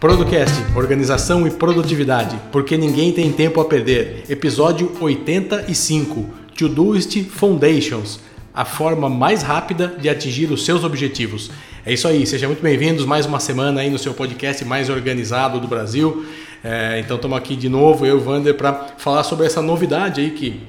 Producast, Organização e Produtividade, porque ninguém tem tempo a perder. Episódio 85, Todoist Foundations, a forma mais rápida de atingir os seus objetivos. É isso aí, sejam muito bem-vindos mais uma semana aí no seu podcast mais organizado do Brasil. É, então estamos aqui de novo, eu e o Vander, para falar sobre essa novidade aí que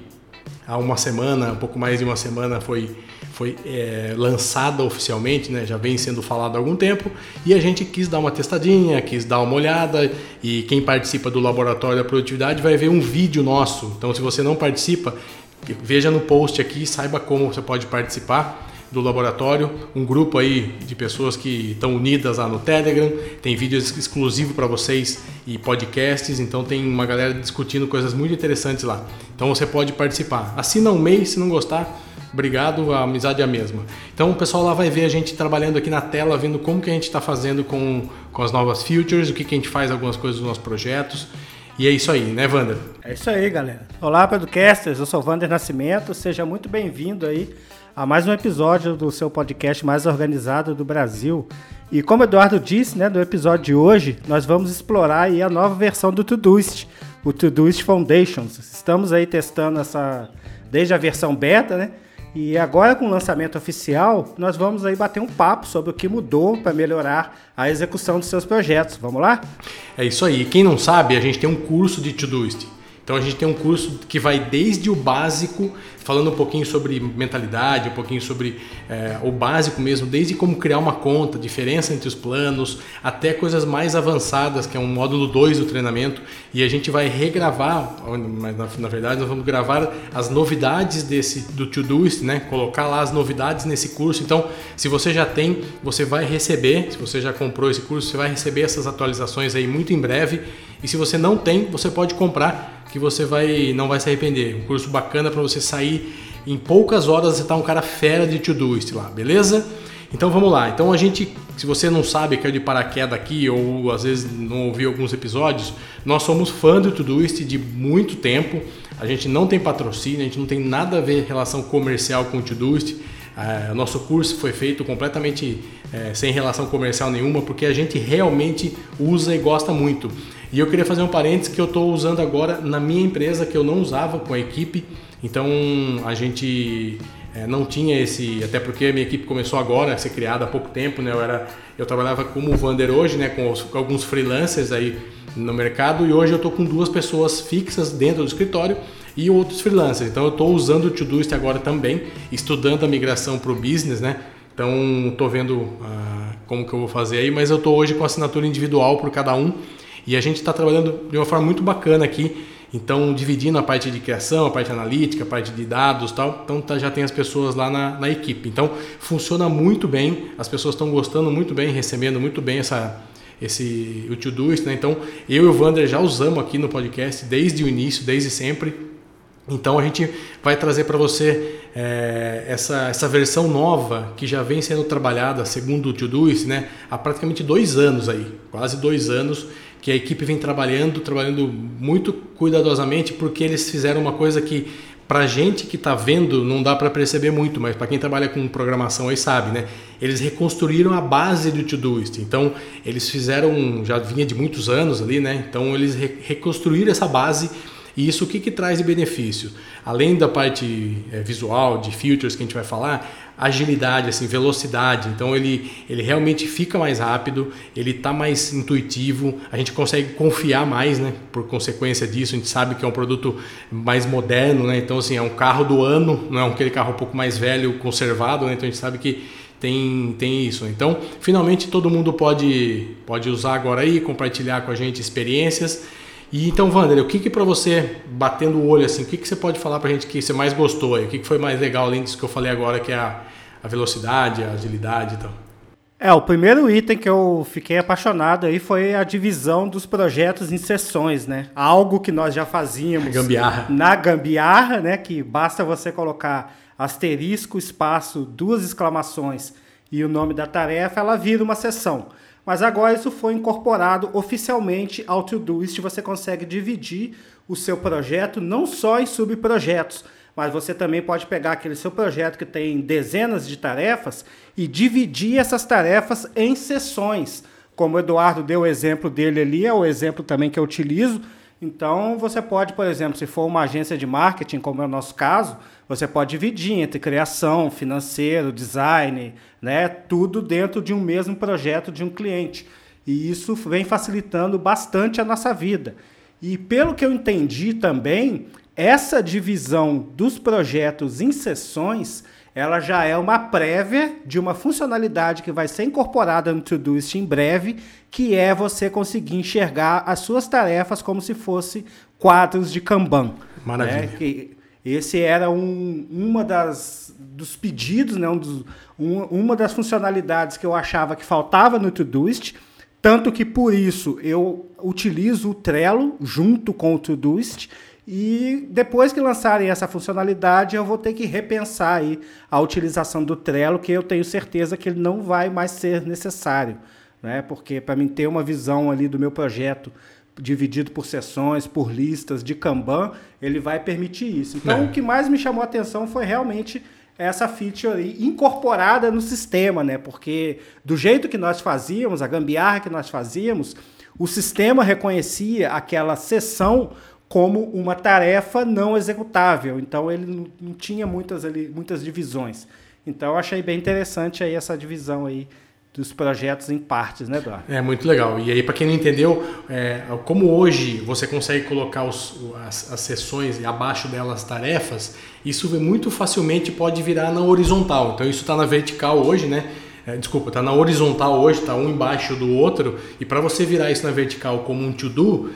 há uma semana, um pouco mais de uma semana foi foi é, lançada oficialmente, né? já vem sendo falado há algum tempo, e a gente quis dar uma testadinha, quis dar uma olhada, e quem participa do Laboratório da Produtividade vai ver um vídeo nosso. Então, se você não participa, veja no post aqui, saiba como você pode participar do laboratório, um grupo aí de pessoas que estão unidas lá no Telegram, tem vídeos exclusivos para vocês e podcasts, então tem uma galera discutindo coisas muito interessantes lá. Então você pode participar. Assina um mês, se não gostar, Obrigado, a amizade é a mesma. Então o pessoal lá vai ver a gente trabalhando aqui na tela, vendo como que a gente está fazendo com, com as novas features, o que, que a gente faz, algumas coisas dos nossos projetos. E é isso aí, né, Wander? É isso aí, galera. Olá, podcasters. Eu sou o Wander Nascimento. Seja muito bem-vindo aí a mais um episódio do seu podcast mais organizado do Brasil. E como o Eduardo disse, né, no episódio de hoje, nós vamos explorar aí a nova versão do Todoist, o Todoist Foundations. Estamos aí testando essa desde a versão beta, né? E agora com o lançamento oficial, nós vamos aí bater um papo sobre o que mudou para melhorar a execução dos seus projetos. Vamos lá? É isso aí. Quem não sabe, a gente tem um curso de Todoist. Então a gente tem um curso que vai desde o básico falando um pouquinho sobre mentalidade, um pouquinho sobre é, o básico mesmo, desde como criar uma conta, diferença entre os planos, até coisas mais avançadas, que é um módulo 2 do treinamento, e a gente vai regravar, mas na, na verdade nós vamos gravar as novidades desse do Todoist, né? Colocar lá as novidades nesse curso. Então, se você já tem, você vai receber, se você já comprou esse curso, você vai receber essas atualizações aí muito em breve. E se você não tem, você pode comprar que você vai não vai se arrepender. Um curso bacana para você sair em poucas horas você tá um cara fera de Todoist lá, beleza? Então vamos lá. Então a gente, se você não sabe, caiu de paraquedas aqui ou às vezes não ouviu alguns episódios, nós somos fã do Todoist de muito tempo. A gente não tem patrocínio, a gente não tem nada a ver relação comercial com o Todoist. É, nosso curso foi feito completamente é, sem relação comercial nenhuma, porque a gente realmente usa e gosta muito. E eu queria fazer um parênteses que eu estou usando agora na minha empresa, que eu não usava com a equipe. Então a gente é, não tinha esse, até porque a minha equipe começou agora a ser criada há pouco tempo, né? Eu era, eu trabalhava como Vander hoje, né? Com, os, com alguns freelancers aí no mercado e hoje eu estou com duas pessoas fixas dentro do escritório e outros freelancers. Então eu estou usando o Todoist agora também, estudando a migração para o business, né? Então estou vendo uh, como que eu vou fazer aí, mas eu estou hoje com assinatura individual por cada um e a gente está trabalhando de uma forma muito bacana aqui. Então, dividindo a parte de criação, a parte analítica, a parte de dados tal. Então, tá, já tem as pessoas lá na, na equipe. Então, funciona muito bem. As pessoas estão gostando muito bem, recebendo muito bem essa, esse, o Todoist. Né? Então, eu e o Wander já usamos aqui no podcast desde o início, desde sempre. Então, a gente vai trazer para você é, essa, essa versão nova que já vem sendo trabalhada, segundo o Todoist, né? há praticamente dois anos aí, quase dois anos que a equipe vem trabalhando, trabalhando muito cuidadosamente, porque eles fizeram uma coisa que para gente que está vendo não dá para perceber muito, mas para quem trabalha com programação aí sabe, né? Eles reconstruíram a base do Todoist. Então eles fizeram, já vinha de muitos anos ali, né? Então eles reconstruíram essa base e isso o que, que traz de benefício? Além da parte é, visual, de filters que a gente vai falar, agilidade, assim, velocidade. Então ele, ele realmente fica mais rápido, ele está mais intuitivo, a gente consegue confiar mais, né? Por consequência disso, a gente sabe que é um produto mais moderno, né? Então assim, é um carro do ano, não é aquele carro um pouco mais velho, conservado, né? Então a gente sabe que tem, tem isso. Então, finalmente todo mundo pode, pode usar agora aí, compartilhar com a gente experiências. E então, Wander, o que que para você, batendo o olho assim, o que que você pode falar para a gente que você mais gostou aí? O que que foi mais legal além disso que eu falei agora, que é a, a velocidade, a agilidade e tal? É, o primeiro item que eu fiquei apaixonado aí foi a divisão dos projetos em sessões, né? Algo que nós já fazíamos gambiarra. na gambiarra, né? Que basta você colocar asterisco, espaço, duas exclamações e o nome da tarefa, ela vira uma sessão. mas agora isso foi incorporado oficialmente ao Todoist. Você consegue dividir o seu projeto não só em subprojetos, mas você também pode pegar aquele seu projeto que tem dezenas de tarefas e dividir essas tarefas em sessões. Como o Eduardo deu o exemplo dele ali, é o exemplo também que eu utilizo. Então, você pode, por exemplo, se for uma agência de marketing, como é o nosso caso, você pode dividir entre criação, financeiro, design, né, tudo dentro de um mesmo projeto de um cliente. E isso vem facilitando bastante a nossa vida. E pelo que eu entendi também, essa divisão dos projetos em sessões, ela já é uma prévia de uma funcionalidade que vai ser incorporada no Todoist em breve, que é você conseguir enxergar as suas tarefas como se fosse quadros de Kanban. Maravilha. Né? Que esse era um, uma das dos pedidos, né? um dos, um, uma das funcionalidades que eu achava que faltava no Todoist, tanto que por isso eu utilizo o Trello junto com o Todoist, e depois que lançarem essa funcionalidade, eu vou ter que repensar aí a utilização do Trello, que eu tenho certeza que ele não vai mais ser necessário, né? Porque para mim ter uma visão ali do meu projeto dividido por sessões, por listas de Kanban, ele vai permitir isso. Então, é. o que mais me chamou a atenção foi realmente essa feature incorporada no sistema, né? Porque do jeito que nós fazíamos, a gambiarra que nós fazíamos, o sistema reconhecia aquela sessão como uma tarefa não executável. Então ele não, não tinha muitas, ali, muitas divisões. Então eu achei bem interessante aí essa divisão aí dos projetos em partes, né, Eduardo? É muito legal. E aí, para quem não entendeu, é, como hoje você consegue colocar os, as, as sessões e abaixo delas tarefas, isso muito facilmente pode virar na horizontal. Então isso está na vertical hoje, né? É, desculpa, está na horizontal hoje, está um embaixo do outro, e para você virar isso na vertical como um to-do,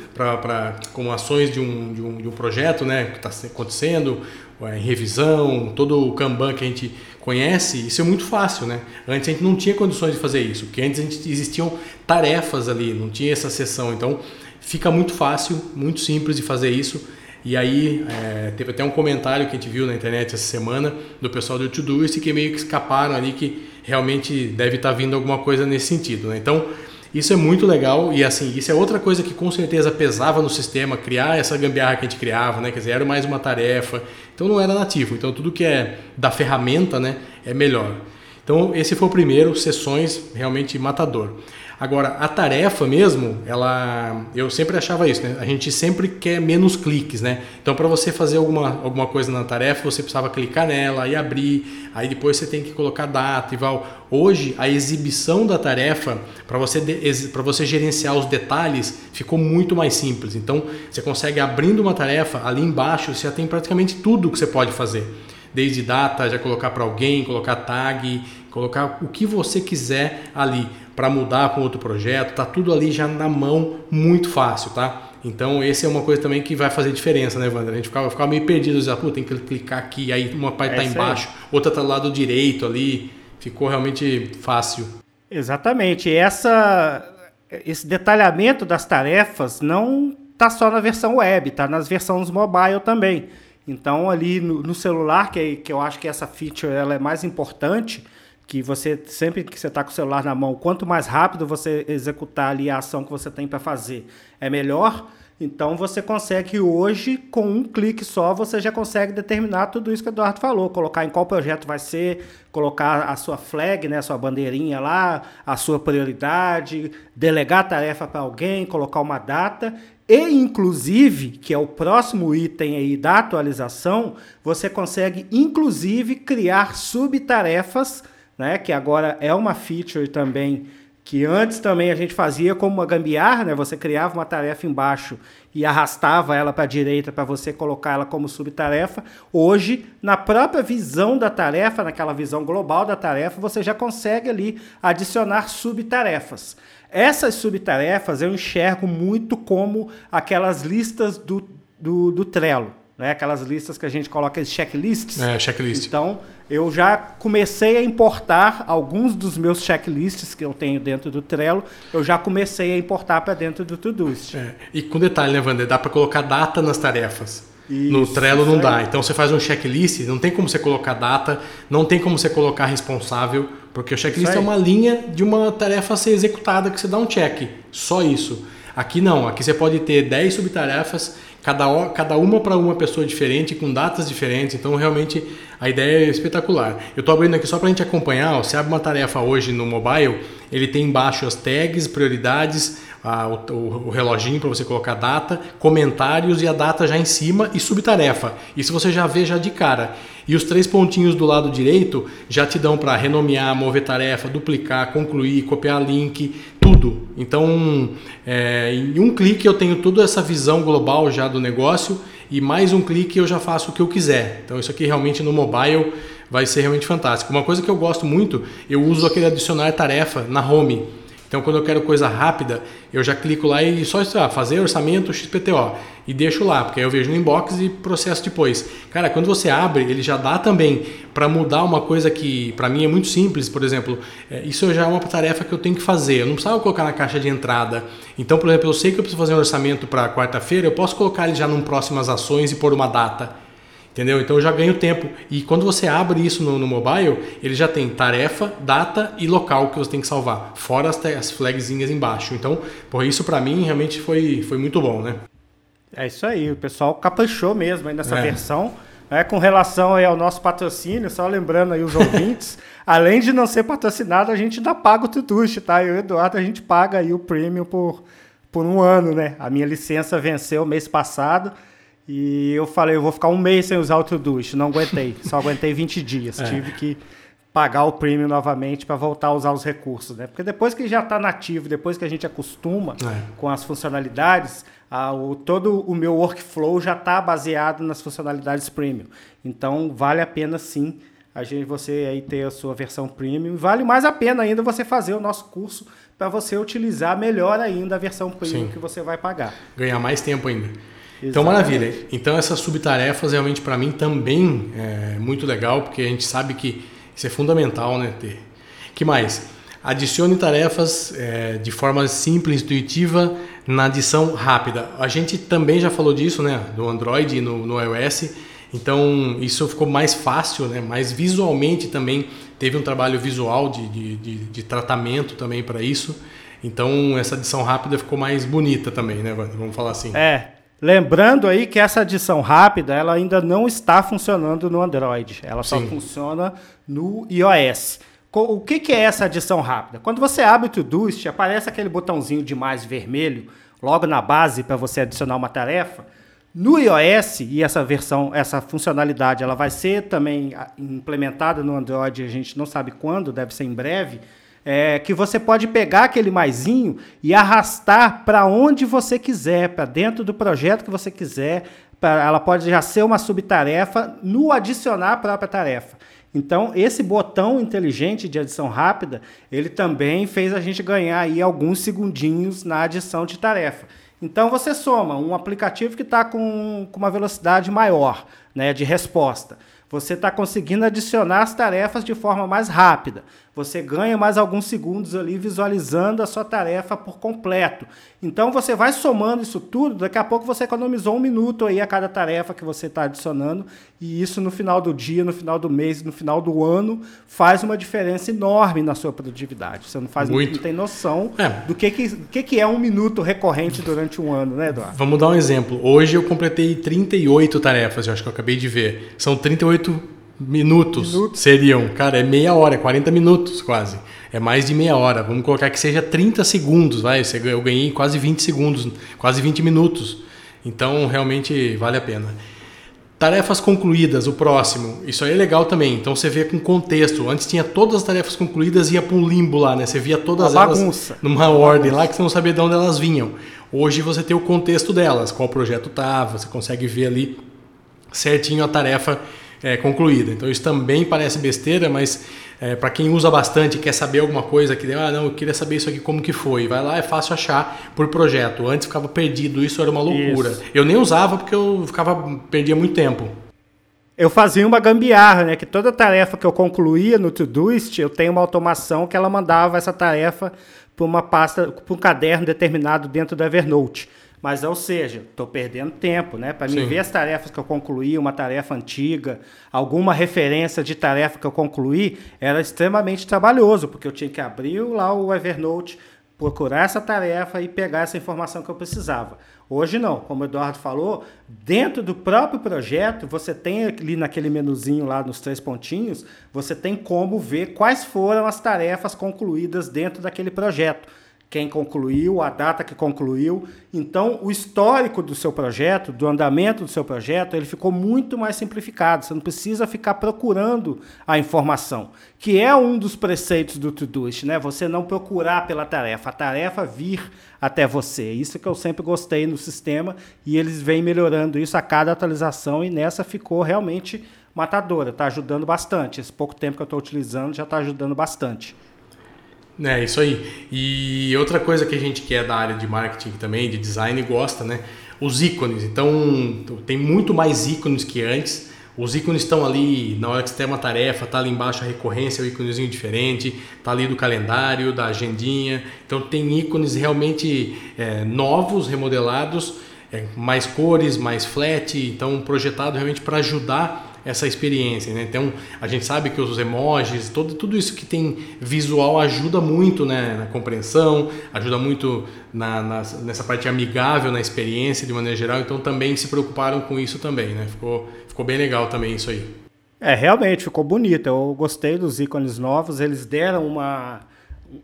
como ações de um, de um, de um projeto né, que está acontecendo, é, revisão, todo o Kanban que a gente conhece, isso é muito fácil, né? Antes a gente não tinha condições de fazer isso, porque antes a gente, existiam tarefas ali, não tinha essa sessão, então fica muito fácil, muito simples de fazer isso. E aí é, teve até um comentário que a gente viu na internet essa semana do pessoal do Todoist que meio que escaparam ali que realmente deve estar tá vindo alguma coisa nesse sentido. Né? Então, isso é muito legal e assim, isso é outra coisa que com certeza pesava no sistema, criar essa gambiarra que a gente criava, né? Quer dizer, era mais uma tarefa, então não era nativo. Então tudo que é da ferramenta, né, é melhor. Então esse foi o primeiro, sessões realmente matador. Agora, a tarefa mesmo, ela, eu sempre achava isso, né? A gente sempre quer menos cliques, né? Então, para você fazer alguma, alguma coisa na tarefa, você precisava clicar nela e abrir, aí depois você tem que colocar data e tal. Hoje, a exibição da tarefa, para você, para você gerenciar os detalhes, ficou muito mais simples. Então, você consegue abrindo uma tarefa, ali embaixo você já tem praticamente tudo que você pode fazer desde data, já colocar para alguém, colocar tag, colocar o que você quiser ali para mudar com outro projeto, tá tudo ali já na mão, muito fácil, tá? Então, esse é uma coisa também que vai fazer diferença, né, Wander? A gente ficava, ficava meio perdido, já, pô, tem que clicar aqui, aí uma parte está é embaixo, aí. outra está do lado direito ali, ficou realmente fácil. Exatamente, essa, esse detalhamento das tarefas não está só na versão web, está nas versões mobile também. Então, ali no, no celular, que, é, que eu acho que essa feature ela é mais importante, que você sempre que você está com o celular na mão, quanto mais rápido você executar ali a ação que você tem para fazer, é melhor. Então você consegue hoje, com um clique só, você já consegue determinar tudo isso que o Eduardo falou, colocar em qual projeto vai ser, colocar a sua flag, né, a sua bandeirinha lá, a sua prioridade, delegar a tarefa para alguém, colocar uma data e inclusive, que é o próximo item aí da atualização, você consegue inclusive criar subtarefas né? Que agora é uma feature também que antes também a gente fazia como uma gambiarra, né? Você criava uma tarefa embaixo e arrastava ela para a direita para você colocar ela como subtarefa. Hoje, na própria visão da tarefa, naquela visão global da tarefa, você já consegue ali adicionar subtarefas. Essas subtarefas eu enxergo muito como aquelas listas do, do, do Trello né? Aquelas listas que a gente coloca as checklists. É, checklist. Então, eu já comecei a importar alguns dos meus checklists que eu tenho dentro do Trello, eu já comecei a importar para dentro do Todoist. É. E com detalhe, né, Wander? Dá para colocar data nas tarefas. Isso, no Trello não dá. Então você faz um checklist, não tem como você colocar data, não tem como você colocar responsável, Porque o checklist é uma linha de uma tarefa a ser executada que você dá um check. Só isso. Aqui não, aqui você pode ter 10 subtarefas, cada, cada uma para uma pessoa diferente, com datas diferentes. Então, realmente, a ideia é espetacular. Eu estou abrindo aqui só para a gente acompanhar. Ó, você abre uma tarefa hoje no mobile, ele tem embaixo as tags, prioridades, a, o, o, reloginho para você colocar a data, comentários e a data já em cima e subtarefa. Isso você já vê já de cara. E os três pontinhos do lado direito já te dão para renomear, mover tarefa, duplicar, concluir, copiar link, tudo. Então, é, em um clique eu tenho toda essa visão global já do negócio e mais um clique eu já faço o que eu quiser. Então, isso aqui realmente no mobile vai ser realmente fantástico. Uma coisa que eu gosto muito, eu uso aquele adicionar tarefa na home. Então, quando eu quero coisa rápida, eu já clico lá e só ah, fazer orçamento XPTO e deixo lá, porque aí eu vejo no inbox e processo depois. Cara, quando você abre, ele já dá também para mudar uma coisa que para mim é muito simples, por exemplo, é, isso já é uma tarefa que eu tenho que fazer, eu não precisava colocar na caixa de entrada. Então, por exemplo, eu sei que eu preciso fazer um orçamento para quarta-feira, eu posso colocar ele já num próximas ações e pôr uma data. Entendeu? Então eu já ganho tempo. E quando você abre isso no, no, mobile, ele já tem tarefa, data e local que você tem que salvar. Fora as, as flagzinhas embaixo. Então, por isso para mim realmente foi, foi muito bom, né? É isso aí, o pessoal caprichou mesmo nessa é. versão. É, com relação ao nosso patrocínio, só lembrando aí os ouvintes, além de não ser patrocinado, a gente ainda paga o Tutuche, tá? Eu e o Eduardo, a gente paga aí o prêmio por, por um ano, né? A minha licença venceu mês passado e eu falei, eu vou ficar um mês sem usar o Todoist. Não aguentei, só aguentei 20 dias. É. Tive que pagar o prêmio novamente para voltar a usar os recursos, né? Porque depois que já está nativo, depois que a gente acostuma é. com as funcionalidades, a, o, todo o meu workflow já está baseado nas funcionalidades premium. Então vale a pena sim a gente você aí ter a sua versão premium. Vale mais a pena ainda você fazer o nosso curso para você utilizar melhor ainda a versão premium sim. que você vai pagar. Ganhar mais tempo ainda. Então, maravilha. Então, essas subtarefas realmente para mim também é muito legal, porque a gente sabe que isso é fundamental, né? Ter. que mais? Adicione tarefas é, de forma simples, intuitiva, na adição rápida. A gente também já falou disso, né? No Android e no, no iOS. Então, isso ficou mais fácil, né? mais visualmente também. Teve um trabalho visual de, de, de, de tratamento também para isso. Então, essa adição rápida ficou mais bonita também, né? Vamos falar assim. É, Lembrando aí que essa adição rápida ela ainda não está funcionando no Android, ela só Sim. funciona no iOS. O que, que é essa adição rápida? Quando você abre o Todoist, aparece aquele botãozinho de mais vermelho logo na base para você adicionar uma tarefa. No iOS, e essa versão, essa funcionalidade, ela vai ser também ah, implementada no Android, a gente não sabe quando, deve ser em breve é, que você pode pegar aquele maisinho e arrastar para onde você quiser, para dentro do projeto que você quiser. Pra, ela pode já ser uma subtarefa no adicionar a própria tarefa. Então, esse botão inteligente de adição rápida, ele também fez a gente ganhar aí alguns segundinhos na adição de tarefa. Então, você soma um aplicativo que está com, com uma velocidade maior né, de resposta. Você está conseguindo adicionar as tarefas de forma mais rápida. Você ganha mais alguns segundos ali visualizando a sua tarefa por completo. Então você vai somando isso tudo, daqui a pouco você economizou um minuto aí a cada tarefa que você está adicionando, e isso no final do dia, no final do mês, no final do ano, faz uma diferença enorme na sua produtividade. Você não faz Muito. não tem noção é. do que, que, que, que é um minuto recorrente durante um ano, né, Eduardo? Vamos dar um exemplo. Hoje eu completei 38 tarefas, eu acho que eu acabei de ver. São 38 Minutos, minutos, seriam, cara, é meia hora, é 40 minutos quase. É mais de meia hora. Vamos colocar que seja 30 segundos, vai. Eu ganhei quase 20 segundos, quase 20 minutos. Então, realmente vale a pena. Tarefas concluídas, o próximo. Isso aí é legal também. Então você vê com contexto. Antes tinha todas as tarefas concluídas e ia para um limbo lá, né? Você via todas Uma elas bagunça. numa Uma ordem lá que você não sabia de onde elas vinham. Hoje você tem o contexto delas, qual projeto estava, você consegue ver ali certinho a tarefa é, concluída. Então isso também parece besteira, mas é, para quem usa bastante quer saber alguma coisa que ah não eu queria saber isso aqui como que foi, vai lá é fácil achar por projeto. Antes ficava perdido, isso era uma loucura. Isso. Eu nem usava porque eu ficava perdia muito tempo. Eu fazia uma gambiarra, né? Que toda tarefa que eu concluía no Todoist, eu tenho uma automação que ela mandava essa tarefa para uma pasta, para um caderno determinado dentro do Evernote. Mas, ou seja, estou perdendo tempo, né? Para me ver as tarefas que eu concluí, uma tarefa antiga, alguma referência de tarefa que eu concluí, era extremamente trabalhoso, porque eu tinha que abrir lá o Evernote, procurar essa tarefa e pegar essa informação que eu precisava. Hoje não, como o Eduardo falou, dentro do próprio projeto, você tem ali naquele menuzinho lá nos três pontinhos, você tem como ver quais foram as tarefas concluídas dentro daquele projeto quem concluiu, a data que concluiu. Então, o histórico do seu projeto, do andamento do seu projeto, ele ficou muito mais simplificado. Você não precisa ficar procurando a informação, que é um dos preceitos do Todoist, né? Você não procurar pela tarefa, a tarefa vir até você. Isso que eu sempre gostei no sistema e eles vêm melhorando isso a cada atualização e nessa ficou realmente matadora, está ajudando bastante. Esse pouco tempo que eu estou utilizando já está ajudando bastante. É, isso aí. E outra coisa que a gente que é da área de marketing também, de design, gosta, né? Os ícones. Então, tem muito mais ícones que antes. Os ícones estão ali, na hora que você tem uma tarefa, tá ali embaixo a recorrência, o íconezinho diferente, tá ali do calendário, da agendinha. Então tem ícones realmente é, novos, remodelados, é, mais cores, mais flat, então projetado realmente para ajudar essa experiência. Né? Então, a gente sabe que os emojis, todo, tudo isso que tem visual ajuda muito né, na compreensão, ajuda muito na, na, nessa parte amigável na experiência de maneira geral. Então, também se preocuparam com isso também. Né? Ficou, ficou bem legal também isso aí. É, realmente ficou bonito. Eu gostei dos ícones novos. Eles deram uma,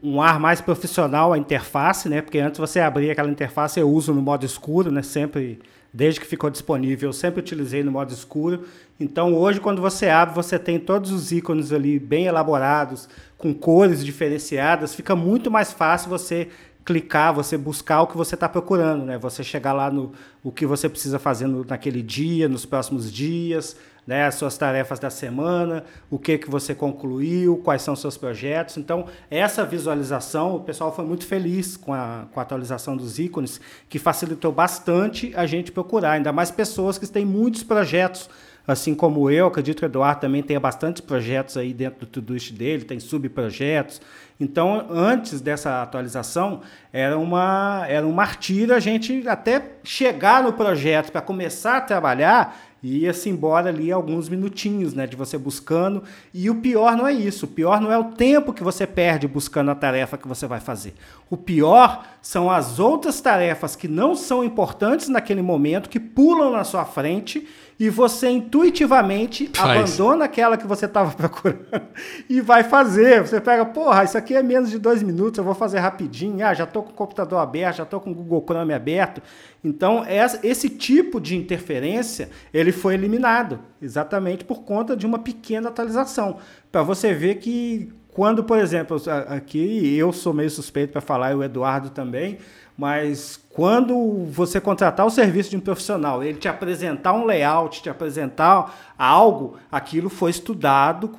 um ar mais profissional à interface, né? Porque antes você abria aquela interface, eu uso no modo escuro, né? Sempre desde que ficou disponível, eu sempre utilizei no modo escuro. Então hoje, quando você abre, você tem todos os ícones ali bem elaborados, com cores diferenciadas, fica muito mais fácil você clicar, você buscar o que você está procurando, né? Você chegar lá no o que você precisa fazer no, naquele dia, nos próximos dias, né, as suas tarefas da semana, o que que você concluiu, quais são seus projetos. Então, essa visualização, o pessoal foi muito feliz com a, com a atualização dos ícones, que facilitou bastante a gente procurar, ainda mais pessoas que têm muitos projetos, assim como eu, acredito que o Eduardo também tenha bastantes projetos aí dentro do Todoist dele, tem subprojetos. Então, antes dessa atualização, era uma era um martírio a gente até chegar no projeto para começar a trabalhar, e ia-se embora ali alguns minutinhos, né, de você buscando. E o pior não é isso. O pior não é o tempo que você perde buscando a tarefa que você vai fazer. O pior são as outras tarefas que não são importantes naquele momento, que pulam na sua frente e você intuitivamente Faz. abandona aquela que você estava procurando e vai fazer. Você pega, porra, isso aqui é menos de dois minutos, eu vou fazer rapidinho. Ah, já estou com o computador aberto, já estou com o Google Chrome aberto. Então, esse tipo de interferência, ele foi eliminado, exatamente por conta de uma pequena atualização. Para você ver que quando, por exemplo, aqui eu sou meio suspeito para falar, e o Eduardo também, mas quando você contratar o serviço de um profissional, ele te apresentar um layout, te apresentar algo, aquilo foi estudado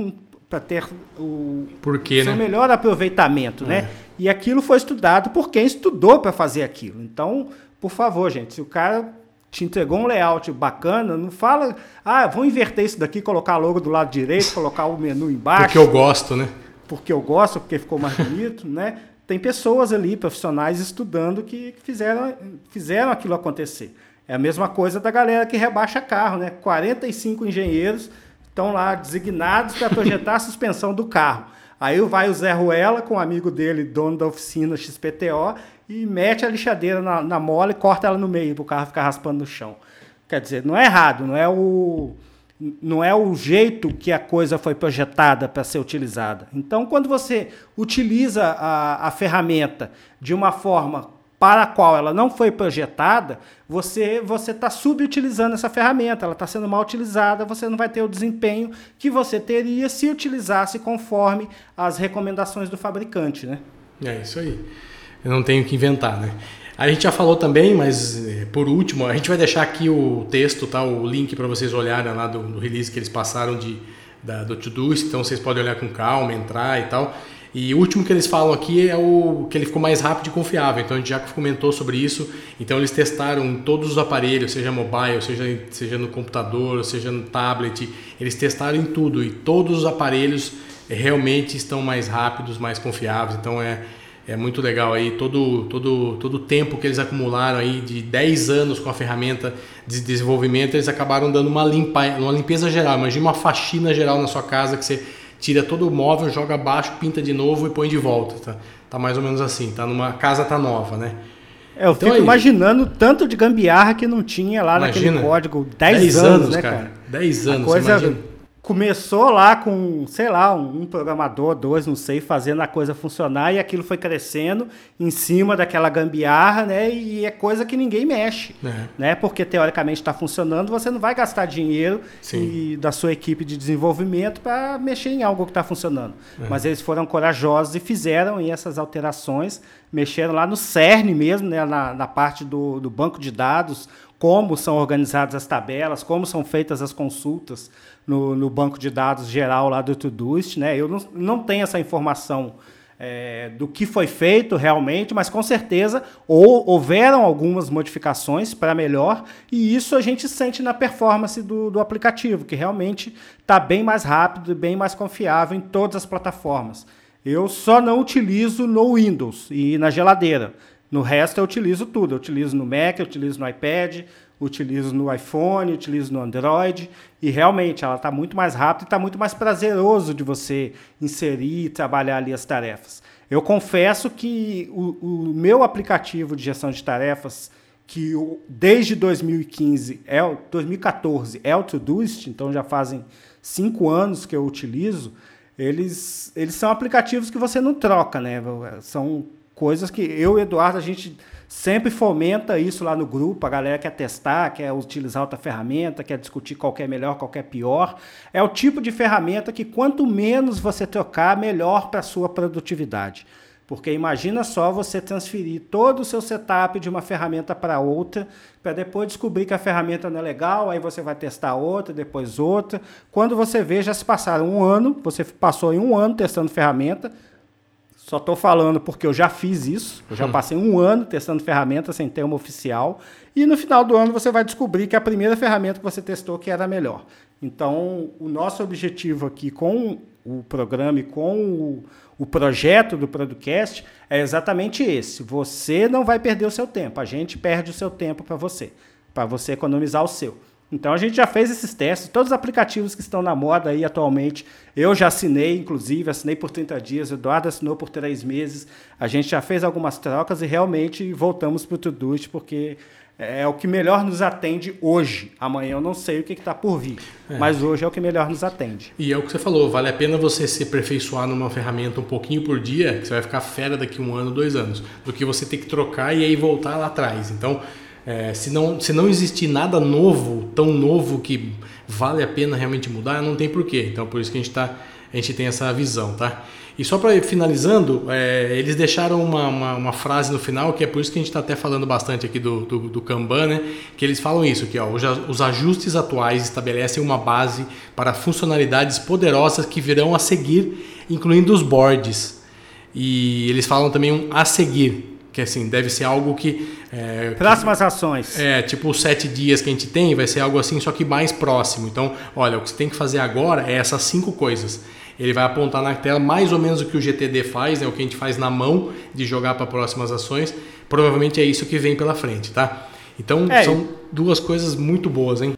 para ter o Porquê, seu né? melhor aproveitamento, né? é. né? E aquilo foi estudado por quem estudou para fazer aquilo. Então, por favor, gente, se o cara te entregou um layout bacana, não fala, ah, vou inverter isso daqui, colocar logo do lado direito, colocar o menu embaixo. Porque eu gosto, né? Porque eu gosto, porque ficou mais bonito, né? tem pessoas ali, profissionais estudando que fizeram, fizeram aquilo acontecer. É a mesma coisa da galera que rebaixa carro, né? 45 engenheiros estão lá designados para projetar a suspensão do carro. Aí vai o Zé Ruela com um amigo dele, dono da oficina XPTO, e mete a lixadeira na, na mola e corta ela no meio para o carro ficar raspando no chão. Quer dizer, não é errado, não é o não é o jeito que a coisa foi projetada para ser utilizada. Então, quando você utiliza a, a ferramenta de uma forma para a qual ela não foi projetada, você você está subutilizando essa ferramenta, ela está sendo mal utilizada, você não vai ter o desempenho que você teria se utilizasse conforme as recomendações do fabricante, né? É isso aí. Eu não tenho que inventar, né? A gente já falou também, mas eh, por último, a gente vai deixar aqui o texto, tá? o link para vocês olharem lá do, do, release que eles passaram de, da, do Todoist, então vocês podem olhar com calma, entrar e tal. E o último que eles falam aqui é o que ele ficou mais rápido e confiável. Então a gente já comentou sobre isso. Então eles testaram todos os aparelhos, seja mobile, seja, seja no computador, seja no tablet. Eles testaram em tudo e todos os aparelhos realmente estão mais rápidos, mais confiáveis. Então é é muito legal aí todo todo todo o tempo que eles acumularam aí de 10 anos com a ferramenta de desenvolvimento, eles acabaram dando uma limpa, uma limpeza geral. Imagina uma faxina geral na sua casa que você tira todo o móvel, joga abaixo, pinta de novo e põe de volta, tá? Tá mais ou menos assim, tá numa casa tá nova, né? É, eu então, fico aí, imaginando tanto de gambiarra que não tinha lá imagina, naquele código 10 anos, anos, né, cara? 10 anos, a coisa, imagina começou lá com, sei lá, um, um, programador, dois, não sei, fazendo a coisa funcionar e aquilo foi crescendo em cima daquela gambiarra, né? E é coisa que ninguém mexe, é. né? Porque teoricamente está funcionando, você não vai gastar dinheiro e, da sua equipe de desenvolvimento para mexer em algo que está funcionando. É. Mas eles foram corajosos e fizeram essas alterações, mexeram lá no CERN mesmo, né? Na, na parte do, do banco de dados, como são organizadas as tabelas, como são feitas as consultas no, no banco de dados geral lá do Todoist. Né? Eu não, não tenho essa informação é, do que foi feito realmente, mas com certeza ou, houveram algumas modificações para melhor, e isso a gente sente na performance do, do aplicativo, que realmente está bem mais rápido e bem mais confiável em todas as plataformas. Eu só não utilizo no Windows e na geladeira. No resto eu utilizo tudo. Eu utilizo no Mac, eu utilizo no iPad, utilizo no iPhone, utilizo no Android. E realmente ela está muito mais rápida e está muito mais prazeroso de você inserir e trabalhar ali as tarefas. Eu confesso que o, o meu aplicativo de gestão de tarefas, que eu, desde 2015, é, 2014 é o Todoist, então já fazem cinco anos que eu utilizo, eles, eles são aplicativos que você não troca, né? São coisas que eu e Eduardo, a gente sempre fomenta isso lá no grupo, a galera quer testar, quer utilizar outra ferramenta, quer discutir qual é melhor, qual é pior. É o tipo de ferramenta que quanto menos você trocar, melhor para a sua produtividade. Porque imagina só você transferir todo o seu setup de uma ferramenta para outra, para depois descobrir que a ferramenta não é legal, aí você vai testar outra, depois outra. Quando você vê, já se passaram um ano, você passou em um ano testando ferramenta, só estou falando porque eu já fiz isso. Eu já hum. passei um ano testando ferramentas sem ter uma oficial. E no final do ano você vai descobrir que a primeira ferramenta que você testou que era a melhor. Então, o nosso objetivo aqui com o programa e com o, o projeto do Producast é exatamente esse. Você não vai perder o seu tempo. A gente perde o seu tempo para você, para você economizar o seu. Então a gente já fez esses testes, todos os aplicativos que estão na moda aí atualmente, eu já assinei, inclusive, assinei por 30 dias, o Eduardo assinou por 3 meses, a gente já fez algumas trocas e realmente voltamos para o Todoist, porque é o que melhor nos atende hoje. Amanhã eu não sei o que está por vir, é. mas hoje é o que melhor nos atende. E é o que você falou, vale a pena você se aperfeiçoar numa ferramenta um pouquinho por dia, que você vai ficar fera daqui um ano, dois anos, do que você ter que trocar e aí voltar lá atrás. Então, é, se, não, se não existir nada novo, tão novo que vale a pena realmente mudar, não tem porquê. Então por isso que a gente, tá, a gente tem essa visão, tá? E só para finalizando, é, eles deixaram uma, uma, uma, frase no final, que é por isso que a gente está até falando bastante aqui do, do, do, Kanban, né? que eles falam isso, que ó, os ajustes atuais estabelecem uma base para funcionalidades poderosas que virão a seguir, incluindo os boards. E eles falam também um a seguir, que assim, deve ser algo que. É, Próximas que, ações. É, tipo os sete dias que a gente tem, vai ser algo assim, só que mais próximo. Então, olha, o que você tem que fazer agora é essas cinco coisas. Ele vai apontar na tela mais ou menos o que o GTD faz, né, o que a gente faz na mão de jogar para próximas ações. Provavelmente é isso que vem pela frente, tá? Então, é, são duas coisas muito boas, hein?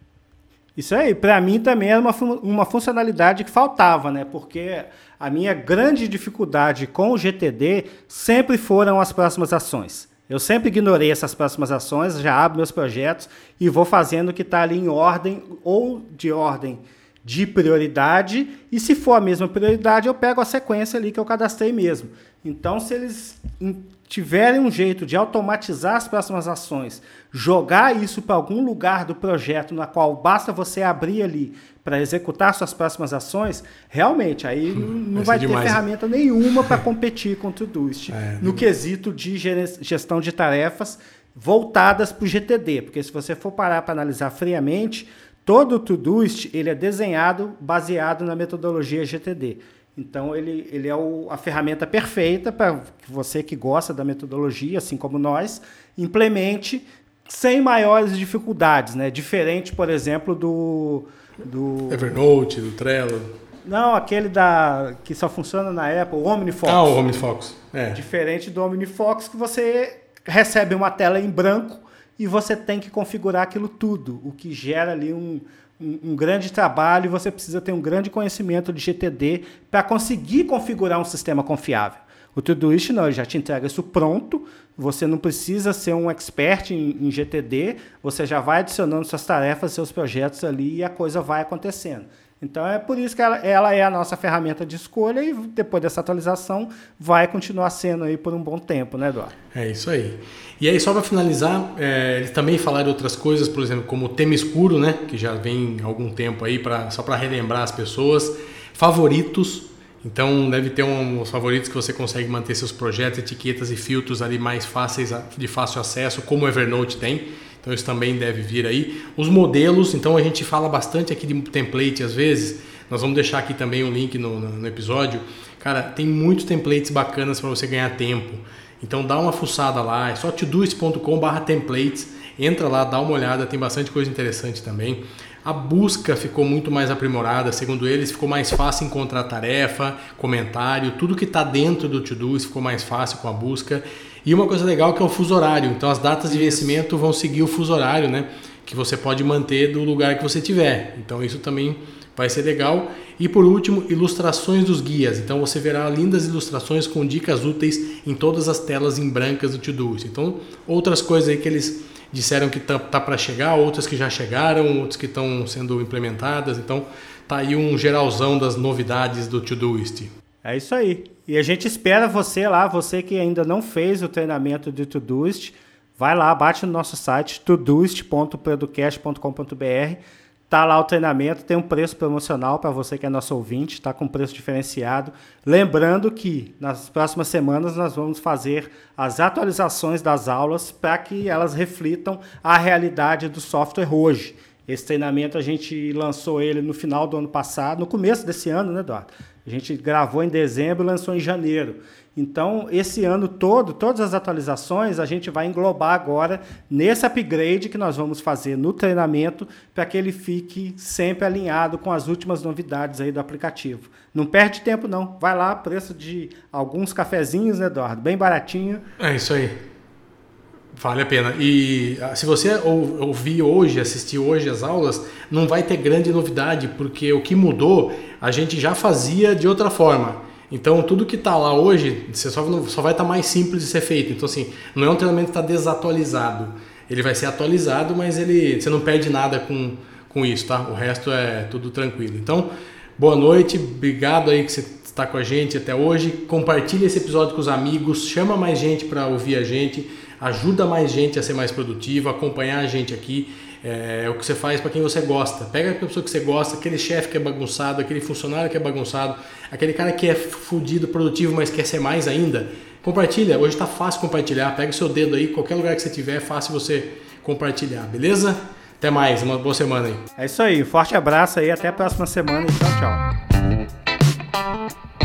Isso aí, para mim também era uma, uma funcionalidade que faltava, né? Porque a minha grande dificuldade com o GTD sempre foram as próximas ações. Eu sempre ignorei essas próximas ações, já abro meus projetos e vou fazendo o que está ali em ordem ou de ordem de prioridade. E se for a mesma prioridade, eu pego a sequência ali que eu cadastrei mesmo. Então, se eles tiverem um jeito de automatizar as próximas ações, jogar isso para algum lugar do projeto na qual basta você abrir ali para executar suas próximas ações, realmente aí hum, não vai, vai ter demais. ferramenta nenhuma para competir com o Todoist é, no quesito de gestão de tarefas voltadas para o GTD, porque se você for parar para analisar friamente, todo o Todoist ele é desenhado baseado na metodologia GTD. Então, ele, ele é o, a ferramenta perfeita para você que gosta da metodologia, assim como nós, implemente sem maiores dificuldades, né? Diferente, por exemplo, do, do Evernote, do Trello. Não, aquele da que só funciona na Apple, o OmniFox. Ah, o OmniFox. É. Diferente do OmniFox que você recebe uma tela em branco e você tem que configurar aquilo tudo, o que gera ali um, um, um grande trabalho você precisa ter um grande conhecimento de GTD para conseguir configurar um sistema confiável. O Todoist não, ele já te entrega isso pronto, você não precisa ser um expert em, em GTD, você já vai adicionando suas tarefas, seus projetos ali e a coisa vai acontecendo. Então é por isso que ela, ela, é a nossa ferramenta de escolha e depois dessa atualização vai continuar sendo aí por um bom tempo, né, Eduardo? É isso aí. E aí, só para finalizar, é, eles também falaram outras coisas, por exemplo, como o tema escuro, né, que já vem há algum tempo aí, pra, só para relembrar as pessoas. Favoritos, então deve ter uns favoritos que você consegue manter seus projetos, etiquetas e filtros ali mais fáceis de fácil acesso, como o Evernote tem. Então isso também deve vir aí. Os modelos, então a gente fala bastante aqui de template às vezes. Nós vamos deixar aqui também um link no, no, episódio. Cara, tem muitos templates bacanas para você ganhar tempo. Então dá uma fuçada lá, é só todoist.com/templates. Entra lá, dá uma olhada, tem bastante coisa interessante também. A busca ficou muito mais aprimorada, segundo eles, ficou mais fácil encontrar tarefa, comentário, tudo que está dentro do Todoist ficou mais fácil com a busca. E uma coisa legal que é o fuso horário. Então as datas de vencimento vão seguir o fuso horário, né? Que você pode manter do lugar que você tiver. Então isso também vai ser legal. E por último, ilustrações dos guias. Então você verá lindas ilustrações com dicas úteis em todas as telas em brancas do Todoist. Então outras coisas aí que eles disseram que tá, tá para chegar, outras que já chegaram, outras que estão sendo implementadas. Então, tá aí um geralzão das novidades do Todoist. É isso aí. E a gente espera você lá, você que ainda não fez o treinamento de Todoist, vai lá, bate no nosso site todoist.producast.com.br Tá lá o treinamento, tem um preço promocional para você que é nosso ouvinte, está com preço diferenciado. Lembrando que nas próximas semanas nós vamos fazer as atualizações das aulas para que elas reflitam a realidade do software hoje. Esse treinamento a gente lançou ele no final do ano passado, no começo desse ano, né, Eduardo? A gente gravou em dezembro e lançou em janeiro. Então, esse ano todo, todas as atualizações a gente vai englobar agora nesse upgrade que nós vamos fazer no treinamento para que ele fique sempre alinhado com as últimas novidades aí do aplicativo. Não perde tempo não, vai lá, preço de alguns cafezinhos, né, Eduardo? Bem baratinho. É isso aí. Vale a pena. E ah, se você ouvir hoje, assistir hoje as aulas, não vai ter grande novidade, porque o que mudou a gente já fazia de outra forma. Então, tudo que está lá hoje, você só, só vai estar tá mais simples de ser feito. Então, assim, não é um treinamento que está desatualizado. Ele vai ser atualizado, mas ele, você não perde nada com, com isso, tá? O resto é tudo tranquilo. Então, boa noite, obrigado aí que você está com a gente até hoje. Compartilhe esse episódio com os amigos, chama mais gente para ouvir a gente, ajuda mais gente a ser mais produtivo, acompanhar a gente aqui. É, é o que você faz para quem você gosta. Pega a pessoa que você gosta, aquele chefe que é bagunçado, aquele funcionário que é bagunçado, aquele cara que é fudido, produtivo, mas quer ser mais ainda. Compartilha. Hoje está fácil compartilhar. Pega o seu dedo aí, qualquer lugar que você tiver, é fácil você compartilhar, beleza? Até mais, uma boa semana aí. É isso aí, forte abraço aí, até a próxima semana e tchau, tchau.